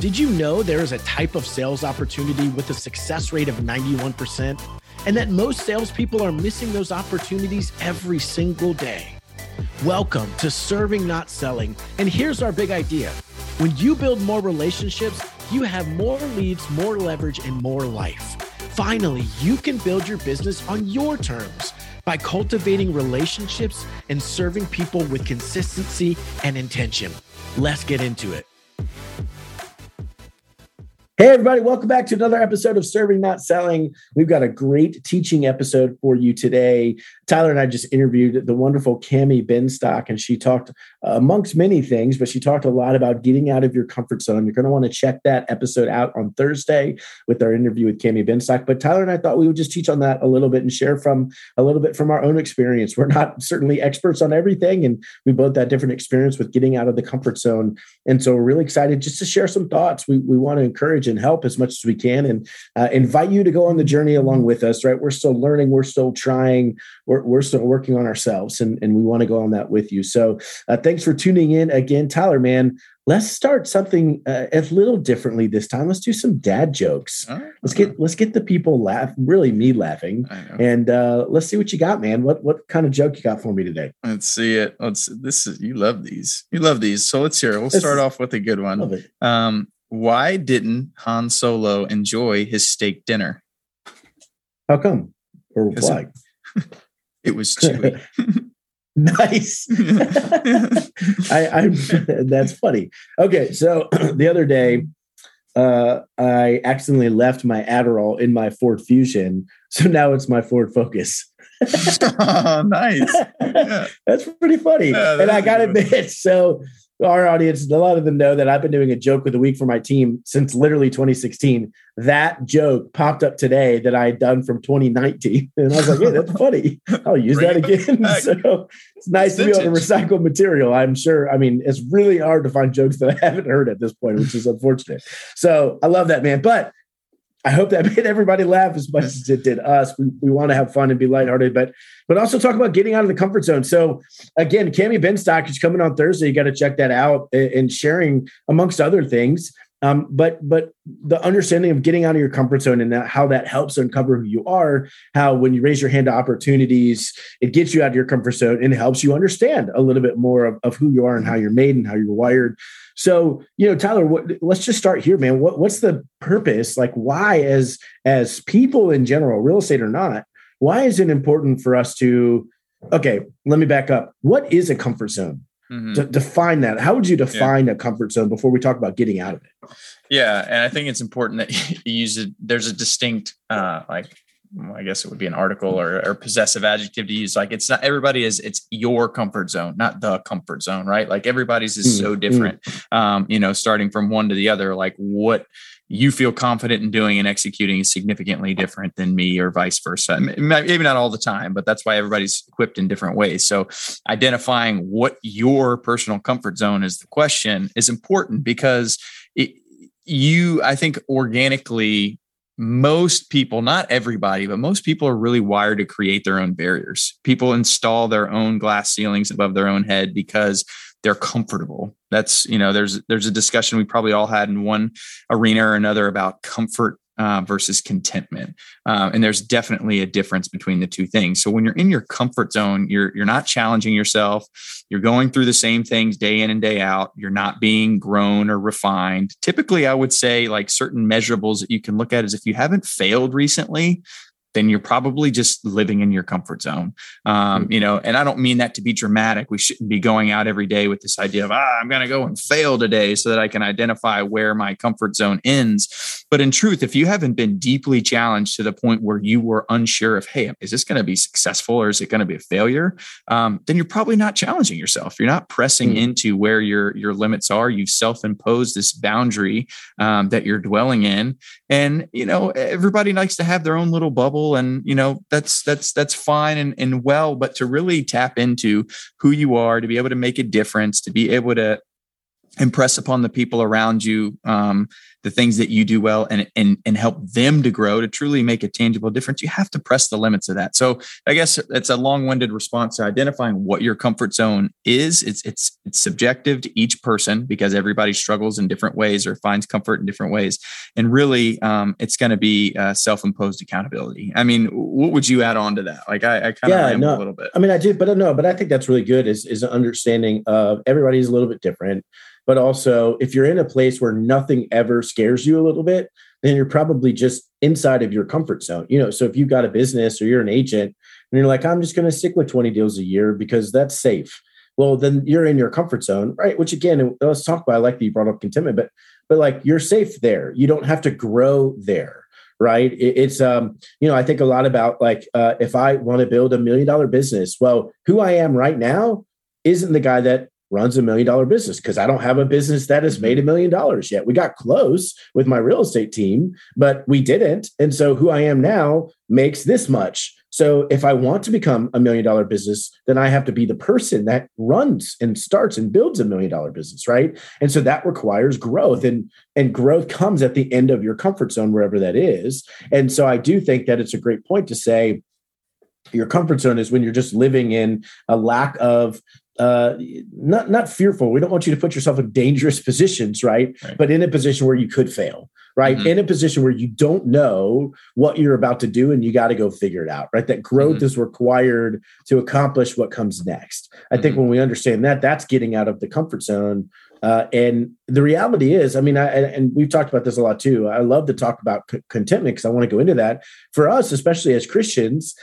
Did you know there is a type of sales opportunity with a success rate of 91%? And that most salespeople are missing those opportunities every single day. Welcome to Serving Not Selling. And here's our big idea when you build more relationships, you have more leads, more leverage, and more life. Finally, you can build your business on your terms by cultivating relationships and serving people with consistency and intention. Let's get into it. Hey, everybody, welcome back to another episode of Serving Not Selling. We've got a great teaching episode for you today. Tyler and I just interviewed the wonderful Cami Benstock, and she talked uh, amongst many things, but she talked a lot about getting out of your comfort zone. You're going to want to check that episode out on Thursday with our interview with Cami Benstock. But Tyler and I thought we would just teach on that a little bit and share from a little bit from our own experience. We're not certainly experts on everything, and we both had different experience with getting out of the comfort zone. And so we're really excited just to share some thoughts. We, we want to encourage and help as much as we can and uh, invite you to go on the journey along with us, right? We're still learning, we're still trying, we're, we're still working on ourselves, and, and we want to go on that with you. So uh, thanks for tuning in again. Tyler, man, let's start something uh, a little differently this time. Let's do some dad jokes. Let's get let's get the people laugh, really me laughing, and uh, let's see what you got, man. What what kind of joke you got for me today? Let's see it. Let's this is you love these. You love these. So let's hear it. We'll start off with a good one. Um, why didn't Han Solo enjoy his steak dinner? How come? Or why? It, was chewy. nice. I, I'm. That's funny. Okay, so the other day, uh, I accidentally left my Adderall in my Ford Fusion, so now it's my Ford Focus. oh, nice. Yeah. That's pretty funny. Yeah, and I got to admit, so our audience, a lot of them know that I've been doing a joke of the week for my team since literally 2016. That joke popped up today that I had done from 2019. And I was like, hey, that's funny. I'll use that again. so it's nice to be able to recycle material. I'm sure. I mean, it's really hard to find jokes that I haven't heard at this point, which is unfortunate. So I love that, man. But I hope that made everybody laugh as much as it did us. We, we want to have fun and be lighthearted, but but also talk about getting out of the comfort zone. So again, Cami Benstock is coming on Thursday. You got to check that out and sharing amongst other things. Um, but but the understanding of getting out of your comfort zone and that, how that helps uncover who you are, how when you raise your hand to opportunities, it gets you out of your comfort zone and helps you understand a little bit more of, of who you are and how you're made and how you're wired. So, you know, Tyler, what, let's just start here, man. What, what's the purpose? Like, why, as as people in general, real estate or not, why is it important for us to? Okay, let me back up. What is a comfort zone? Mm-hmm. To define that. How would you define yeah. a comfort zone before we talk about getting out of it? Yeah, and I think it's important that you use it. There's a distinct, uh, like I guess it would be an article or, or, possessive adjective to use. Like it's not everybody is it's your comfort zone, not the comfort zone, right? Like everybody's is mm-hmm. so mm. different. Um, you know, starting from one to the other, like what you feel confident in doing and executing is significantly different than me or vice versa. Maybe not all the time, but that's why everybody's equipped in different ways. So identifying what your personal comfort zone is the question is important because it, you, I think organically most people, not everybody, but most people are really wired to create their own barriers. People install their own glass ceilings above their own head because they're comfortable. That's, you know, there's there's a discussion we probably all had in one arena or another about comfort uh, versus contentment. Uh, and there's definitely a difference between the two things. So when you're in your comfort zone, you're you're not challenging yourself. You're going through the same things day in and day out. You're not being grown or refined. Typically, I would say like certain measurables that you can look at is if you haven't failed recently, then you're probably just living in your comfort zone. Um, mm. you know, and I don't mean that to be dramatic. We shouldn't be going out every day with this idea of, ah, I'm going to go and fail today so that I can identify where my comfort zone ends. But in truth, if you haven't been deeply challenged to the point where you were unsure of, hey, is this going to be successful or is it going to be a failure? Um, then you're probably not challenging yourself. You're not pressing mm. into where your, your limits are. You've self-imposed this boundary um, that you're dwelling in. And, you know, everybody likes to have their own little bubble and you know that's that's that's fine and, and well but to really tap into who you are to be able to make a difference to be able to impress upon the people around you um, the things that you do well and, and and help them to grow to truly make a tangible difference you have to press the limits of that. So i guess it's a long-winded response to identifying what your comfort zone is. It's it's it's subjective to each person because everybody struggles in different ways or finds comfort in different ways. And really um, it's going to be uh, self-imposed accountability. I mean what would you add on to that? Like i, I kind of yeah, no, a little bit. I mean i do but no but i think that's really good is is an understanding of everybody's a little bit different. But also if you're in a place where nothing ever scares you a little bit then you're probably just inside of your comfort zone you know? So if you've got a business or you're an agent and you're like i'm just going to stick with 20 deals a year because that's safe. Well then you're in your comfort zone right? Which again let's talk about i like that you brought up contentment but but like you're safe there. You don't have to grow there right? It, it's um you know i think a lot about like uh, if i want to build a million dollar business well who i am right now isn't the guy that runs a million dollar business because I don't have a business that has made a million dollars yet. We got close with my real estate team, but we didn't. And so who I am now makes this much. So if I want to become a million dollar business, then I have to be the person that runs and starts and builds a million dollar business, right? And so that requires growth and and growth comes at the end of your comfort zone wherever that is. And so I do think that it's a great point to say your comfort zone is when you're just living in a lack of uh, not not fearful. We don't want you to put yourself in dangerous positions, right? right. But in a position where you could fail, right? Mm-hmm. In a position where you don't know what you're about to do and you got to go figure it out, right? That growth mm-hmm. is required to accomplish what comes next. I mm-hmm. think when we understand that, that's getting out of the comfort zone. Uh, and the reality is, I mean, I, and we've talked about this a lot too. I love to talk about c- contentment because I want to go into that. For us, especially as Christians,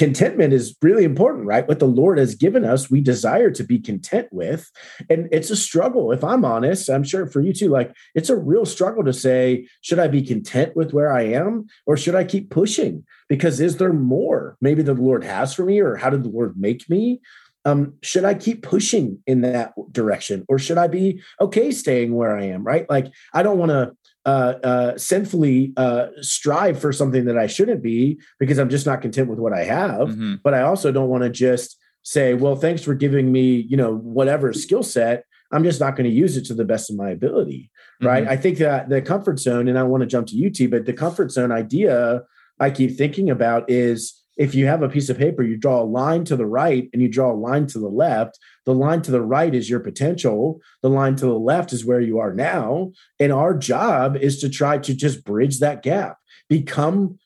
contentment is really important, right? What the Lord has given us, we desire to be content with. And it's a struggle. If I'm honest, I'm sure for you too, like it's a real struggle to say, should I be content with where I am or should I keep pushing? Because is there more maybe the Lord has for me or how did the Lord make me? Um, should I keep pushing in that direction or should I be okay staying where I am? Right. Like, I don't want to uh, uh, sinfully uh, strive for something that I shouldn't be because I'm just not content with what I have. Mm-hmm. But I also don't want to just say, well, thanks for giving me, you know, whatever skill set. I'm just not going to use it to the best of my ability. Right. Mm-hmm. I think that the comfort zone, and I want to jump to UT, but the comfort zone idea I keep thinking about is if you have a piece of paper, you draw a line to the right and you draw a line to the left. The line to the right is your potential. The line to the left is where you are now. And our job is to try to just bridge that gap, become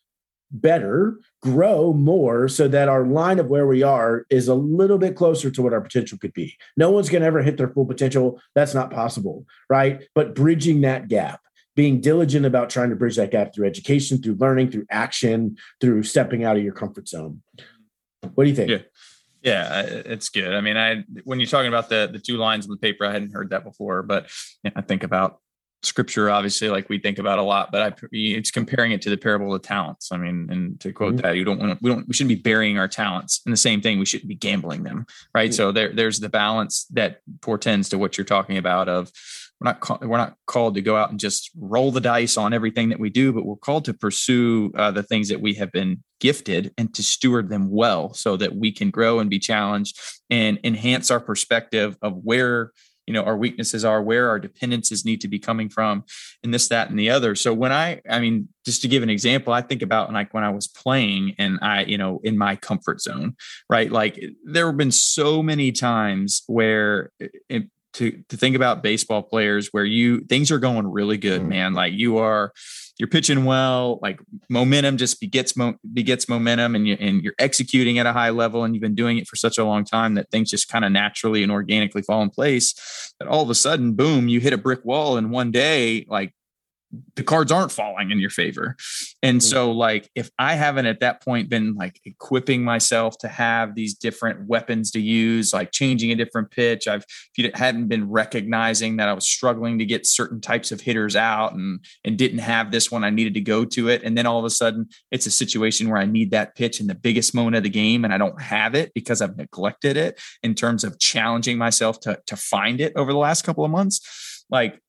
better, grow more so that our line of where we are is a little bit closer to what our potential could be. No one's going to ever hit their full potential. That's not possible, right? But bridging that gap being diligent about trying to bridge that gap through education, through learning, through action, through stepping out of your comfort zone. What do you think? Yeah. Yeah, it's good. I mean, I when you're talking about the the two lines on the paper, I hadn't heard that before, but I think about scripture obviously like we think about a lot but i it's comparing it to the parable of talents i mean and to quote mm-hmm. that you don't want to we don't we shouldn't be burying our talents and the same thing we shouldn't be gambling them right mm-hmm. so there there's the balance that portends to what you're talking about of we're not we're not called to go out and just roll the dice on everything that we do, but we're called to pursue uh, the things that we have been gifted and to steward them well, so that we can grow and be challenged and enhance our perspective of where you know our weaknesses are where our dependencies need to be coming from and this that and the other. So when i i mean just to give an example i think about like when i was playing and i you know in my comfort zone right? Like there have been so many times where it, to to think about baseball players where you things are going really good, mm-hmm. man. Like you are you're pitching well, like momentum just begets mo- begets momentum and you and you're executing at a high level and you've been doing it for such a long time that things just kind of naturally and organically fall in place. That all of a sudden, boom, you hit a brick wall in one day, like the cards aren't falling in your favor. And mm-hmm. so, like, if I haven't at that point been like equipping myself to have these different weapons to use, like changing a different pitch, I've if you hadn't been recognizing that I was struggling to get certain types of hitters out and and didn't have this one, I needed to go to it. And then all of a sudden, it's a situation where I need that pitch in the biggest moment of the game, and I don't have it because I've neglected it in terms of challenging myself to to find it over the last couple of months. Like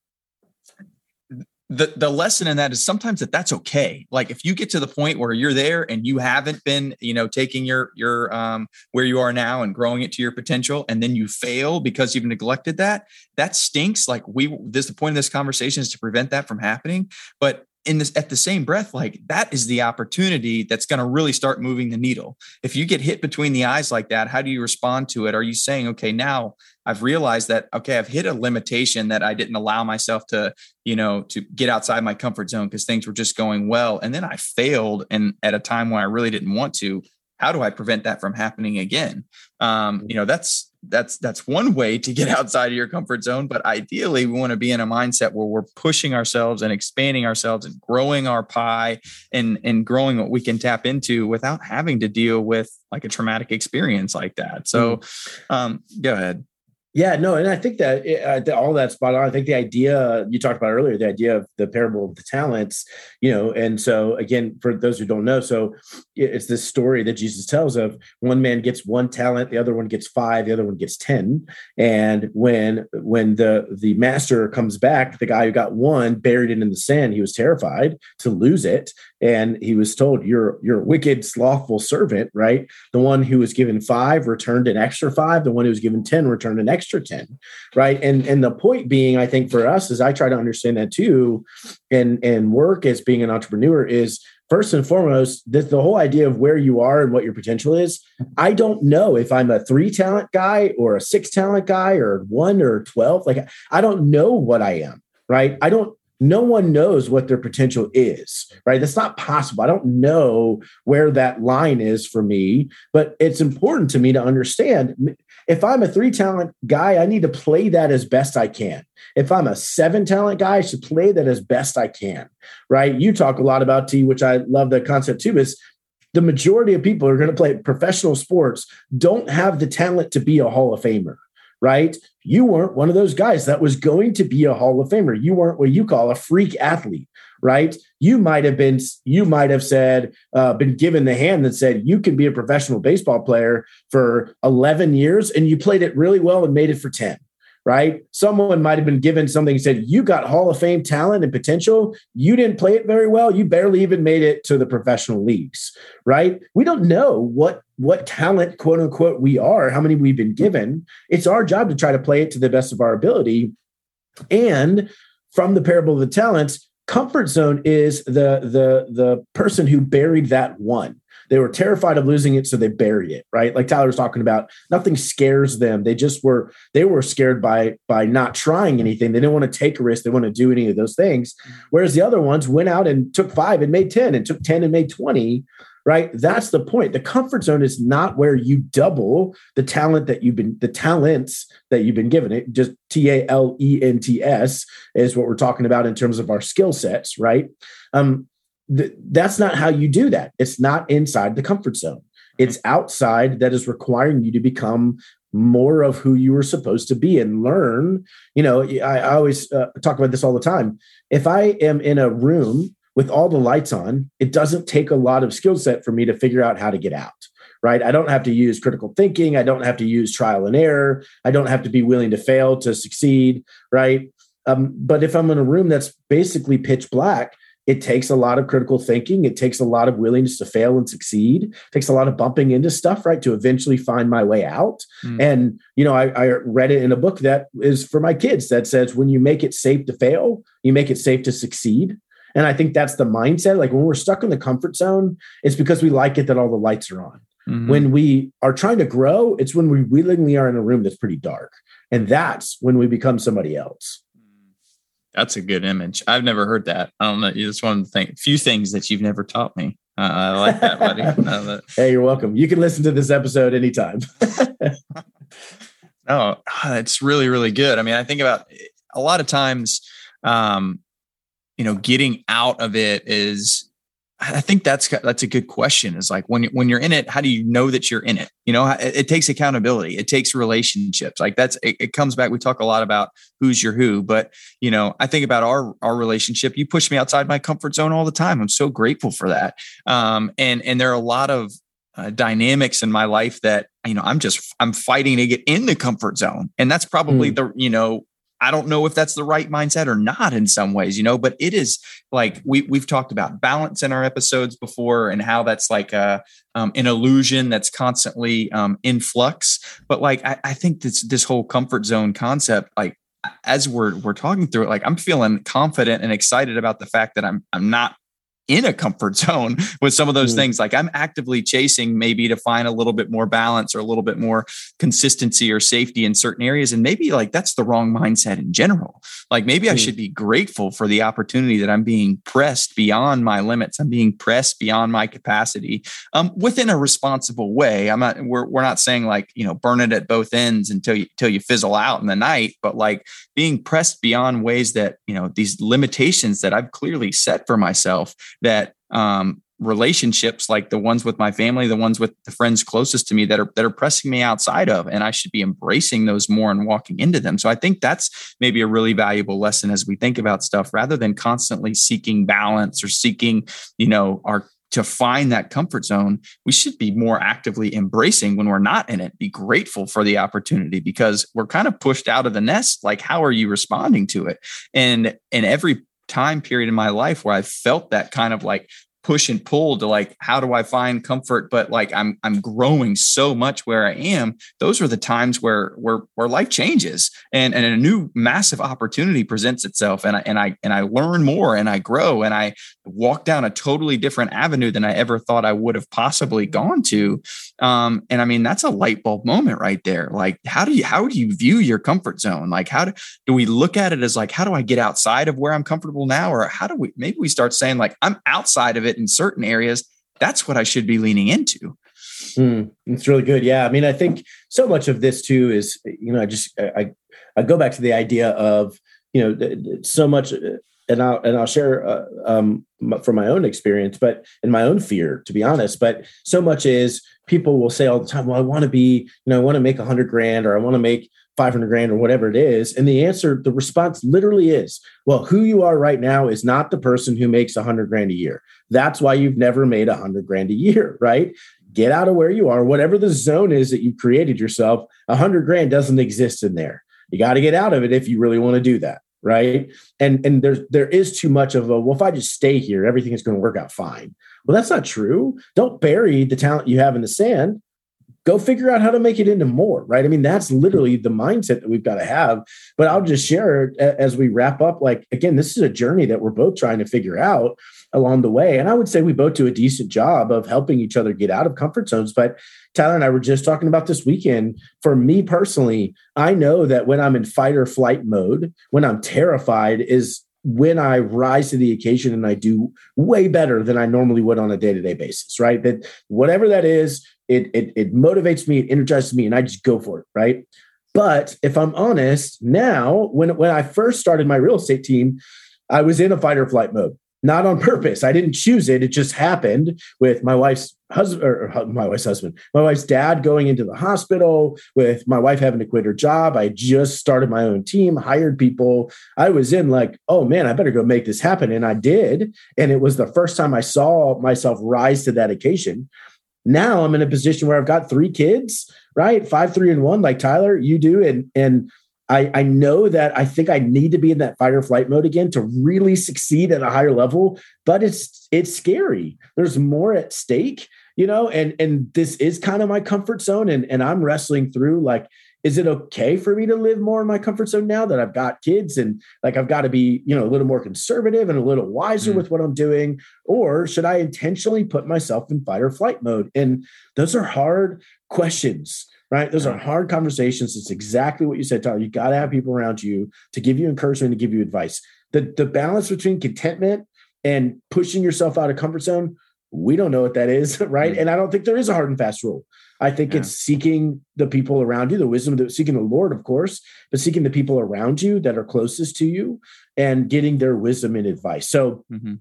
the the lesson in that is sometimes that that's okay. Like if you get to the point where you're there and you haven't been you know taking your your um where you are now and growing it to your potential and then you fail because you've neglected that that stinks. Like we this the point of this conversation is to prevent that from happening. But in this at the same breath like that is the opportunity that's going to really start moving the needle. If you get hit between the eyes like that how do you respond to it? Are you saying okay now i've realized that okay i've hit a limitation that i didn't allow myself to you know to get outside my comfort zone because things were just going well and then i failed and at a time when i really didn't want to how do i prevent that from happening again? Um, you know that's that's that's one way to get outside of your comfort zone but ideally we want to be in a mindset where we're pushing ourselves and expanding ourselves and growing our pie and and growing what we can tap into without having to deal with like a traumatic experience like that. So mm. um, go ahead yeah, no, and I think that uh, all that spot on. I think the idea you talked about earlier, the idea of the parable of the talents, you know, and so again, for those who don't know, so it's this story that Jesus tells of one man gets one talent, the other one gets five, the other one gets ten, and when when the the master comes back, the guy who got one buried it in the sand. He was terrified to lose it, and he was told, "You're you're a wicked, slothful servant." Right? The one who was given five returned an extra five. The one who was given ten returned an extra 10 right and and the point being i think for us is i try to understand that too and and work as being an entrepreneur is first and foremost the whole idea of where you are and what your potential is i don't know if i'm a three talent guy or a six talent guy or one or 12 like i don't know what i am right i don't no one knows what their potential is, right? That's not possible. I don't know where that line is for me, but it's important to me to understand if I'm a three talent guy, I need to play that as best I can. If I'm a seven talent guy, I should play that as best I can, right? You talk a lot about T, which I love the concept too, is the majority of people who are going to play professional sports don't have the talent to be a Hall of Famer right? You weren't one of those guys that was going to be a Hall of Famer. You weren't what you call a freak athlete, right? You might have been, you might have said, uh, been given the hand that said you can be a professional baseball player for 11 years and you played it really well and made it for 10 right? Someone might have been given something said, You got Hall of Fame talent and potential. You didn't play it very well. You barely even made it to the professional leagues, right? We don't know what what talent, quote unquote, we are, how many we've been given. It's our job to try to play it to the best of our ability. And from the parable of the talents, comfort zone is the the the person who buried that one they were terrified of losing it so they bury it right like tyler was talking about nothing scares them they just were they were scared by by not trying anything they didn't want to take a risk they want to do any of those things whereas the other ones went out and took five and made 10 and took 10 and made 20 right? That's the point. The comfort zone is not where you double the talent that you've been, the talents that you've been given. It just T A L E N T S is what we're talking about in terms of our skill sets, right? Um, th- that's not how you do that. It's not inside the comfort zone. It's outside that is requiring you to become more of who you were supposed to be and learn. You know, I, I always uh, talk about this all the time. If I am in a room with all the lights on, it doesn't take a lot of skill set for me to figure out how to get out. Right. I don't have to use critical thinking. I don't have to use trial and error. I don't have to be willing to fail to succeed. Right. Um, but if I'm in a room that's basically pitch black, it takes a lot of critical thinking. It takes a lot of willingness to fail and succeed. It takes a lot of bumping into stuff, right, to eventually find my way out. Mm. And you know, I, I, read it in a book that is for my kids that says when you make it safe to fail, you make it safe to succeed. And I think that's the mindset. Like when we're stuck in the comfort zone, it's because we like it that all the lights are on. Mm-hmm. When we are trying to grow, it's when we willingly are in a room that's pretty dark. And that's when we become somebody else. That's a good image. I've never heard that. I don't know. It's one of the thing, few things that you've never taught me. Uh, I like that, buddy. hey, you're welcome. You can listen to this episode anytime. no, it's really, really good. I mean, I think about a lot of times, um, you know getting out of it is I think that's that's a good question. Is like when when you're in it, how do you know that you're in it? You know, it, it takes accountability. It takes relationships. Like that's it, it, comes back. We talk a lot about who's your who, but you know, I think about our our relationship. You push me outside my comfort zone all the time. I'm so grateful for that. Um, and and there are a lot of uh, dynamics in my life that you know I'm just I'm fighting to get in the comfort zone, and that's probably mm. the you know I don't know if that's the right mindset or not in some ways, you know, but it is like we we've talked about balance in our episodes before and how that's like a um, an illusion that's constantly um, in flux. But like I, I think this this whole comfort zone concept, like as we're we're talking through it, like I'm feeling confident and excited about the fact that I'm I'm not in a comfort zone with some of those mm. things. Like I'm actively chasing maybe to find a little bit more balance or a little bit more consistency or safety in certain areas. And maybe like that's the wrong mindset in general. Like maybe mm. I should be grateful for the opportunity that I'm being pressed beyond my limits. I'm being pressed beyond my capacity um, within a responsible way. I'm not, we're, we're not saying like, you know, burn it at both ends until you, until you fizzle out in the night, but like being pressed beyond ways that, you know, these limitations that I've clearly set for myself that um, relationships like the ones with my family the ones with the friends closest to me that are that are pressing me outside of and i should be embracing those more and walking into them. So i think that's maybe a really valuable lesson as we think about stuff rather than constantly seeking balance or seeking you know our to find that comfort zone we should be more actively embracing when we're not in it. Be grateful for the opportunity because we're kind of pushed out of the nest. Like how are you responding to it? And in every time period in my life where I felt that kind of like push and pull to like how do I find comfort? But like I'm I'm growing so much where I am. Those are the times where where where life changes and and a new massive opportunity presents itself. And I and I and I learn more and I grow and I walk down a totally different avenue than I ever thought I would have possibly gone to. Um and I mean that's a light bulb moment right there. Like how do you how do you view your comfort zone? Like how do, do we look at it as like how do I get outside of where I'm comfortable now? Or how do we maybe we start saying like I'm outside of it in certain areas, that's what I should be leaning into. Mm, it's really good. Yeah. I mean, I think so much of this too is, you know, I just, I, I go back to the idea of, you know, so much, uh, and I'll, and I'll share uh, um, from my own experience, but in my own fear, to be honest, but so much is people will say all the time, well, I want to be, you know, I want to make a hundred grand or I want to make 500 grand or whatever it is. And the answer, the response literally is, well, who you are right now is not the person who makes a 100 grand a year. That's why you've never made a 100 grand a year, right? Get out of where you are, whatever the zone is that you created yourself, 100 grand doesn't exist in there. You got to get out of it if you really want to do that, right? And and there's there is too much of a well, if I just stay here, everything is going to work out fine. Well, that's not true. Don't bury the talent you have in the sand go figure out how to make it into more right i mean that's literally the mindset that we've got to have but i'll just share as we wrap up like again this is a journey that we're both trying to figure out along the way and i would say we both do a decent job of helping each other get out of comfort zones but tyler and i were just talking about this weekend for me personally i know that when i'm in fight or flight mode when i'm terrified is when I rise to the occasion and I do way better than I normally would on a day to day basis, right? That whatever that is, it, it it motivates me, it energizes me, and I just go for it, right? But if I'm honest, now when when I first started my real estate team, I was in a fight or flight mode, not on purpose. I didn't choose it; it just happened with my wife's husband or my wife's husband, my wife's dad going into the hospital, with my wife having to quit her job. I just started my own team, hired people. I was in like, oh man, I better go make this happen, and I did. And it was the first time I saw myself rise to that occasion. Now I'm in a position where I've got three kids, right? Five, three, and one, like Tyler, you do. And and I, I know that I think I need to be in that fight or flight mode again to really succeed at a higher level, but it's it's scary. There's more at stake, you know, and and this is kind of my comfort zone. And and I'm wrestling through like is it okay for me to live more in my comfort zone now that I've got kids and like I've got to be, you know, a little more conservative and a little wiser mm. with what I'm doing? Or should I intentionally put myself in fight or flight mode? And those are hard questions, right? Those are hard conversations. It's exactly what you said, Tyler. You got to have people around you to give you encouragement, to give you advice. The, the balance between contentment and pushing yourself out of comfort zone, we don't know what that is, right? Mm. And I don't think there is a hard and fast rule. I think yeah. it's seeking the people around you, the wisdom, the, seeking the Lord, of course, but seeking the people around you that are closest to you and getting their wisdom and advice. So, mm-hmm.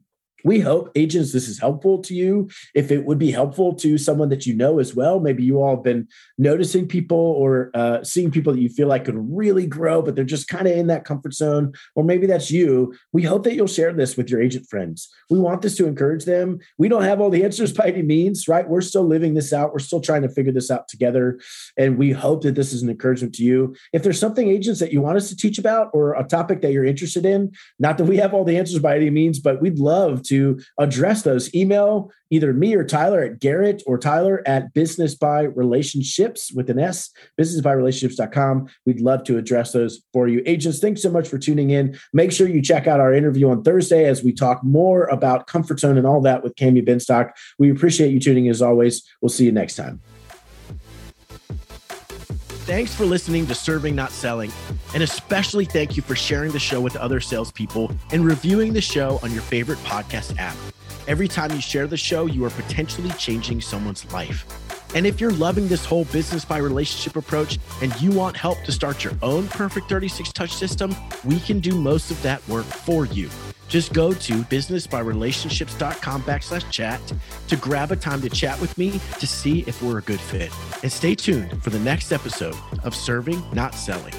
We hope agents this is helpful to you. If it would be helpful to someone that you know as well maybe you all have been noticing people or uh, seeing people that you feel like could really grow but they're just kind of in that comfort zone or maybe that's you we hope that you'll share this with your agent friends. We want this to encourage them. We don't have all the answers by any means right? We're still living this out. We're still trying to figure this out together and we hope that this is an encouragement to you. If there's something agents that you want us to teach about or a topic that you're interested in not that we have all the answers by any means but we'd love to to address those, email either me or Tyler at Garrett or Tyler at Business by Relationships with an S, businessbyrelationships.com. We'd love to address those for you. Agents, thanks so much for tuning in. Make sure you check out our interview on Thursday as we talk more about comfort zone and all that with Cami Benstock. We appreciate you tuning in as always. We'll see you next time. Thanks for listening to Serving Not Selling. And especially thank you for sharing the show with other salespeople and reviewing the show on your favorite podcast app. Every time you share the show, you are potentially changing someone's life. And if you're loving this whole business by relationship approach and you want help to start your own perfect 36 touch system, we can do most of that work for you. Just go to businessbyrelationships.com backslash chat to grab a time to chat with me to see if we're a good fit. And stay tuned for the next episode of Serving, Not Selling.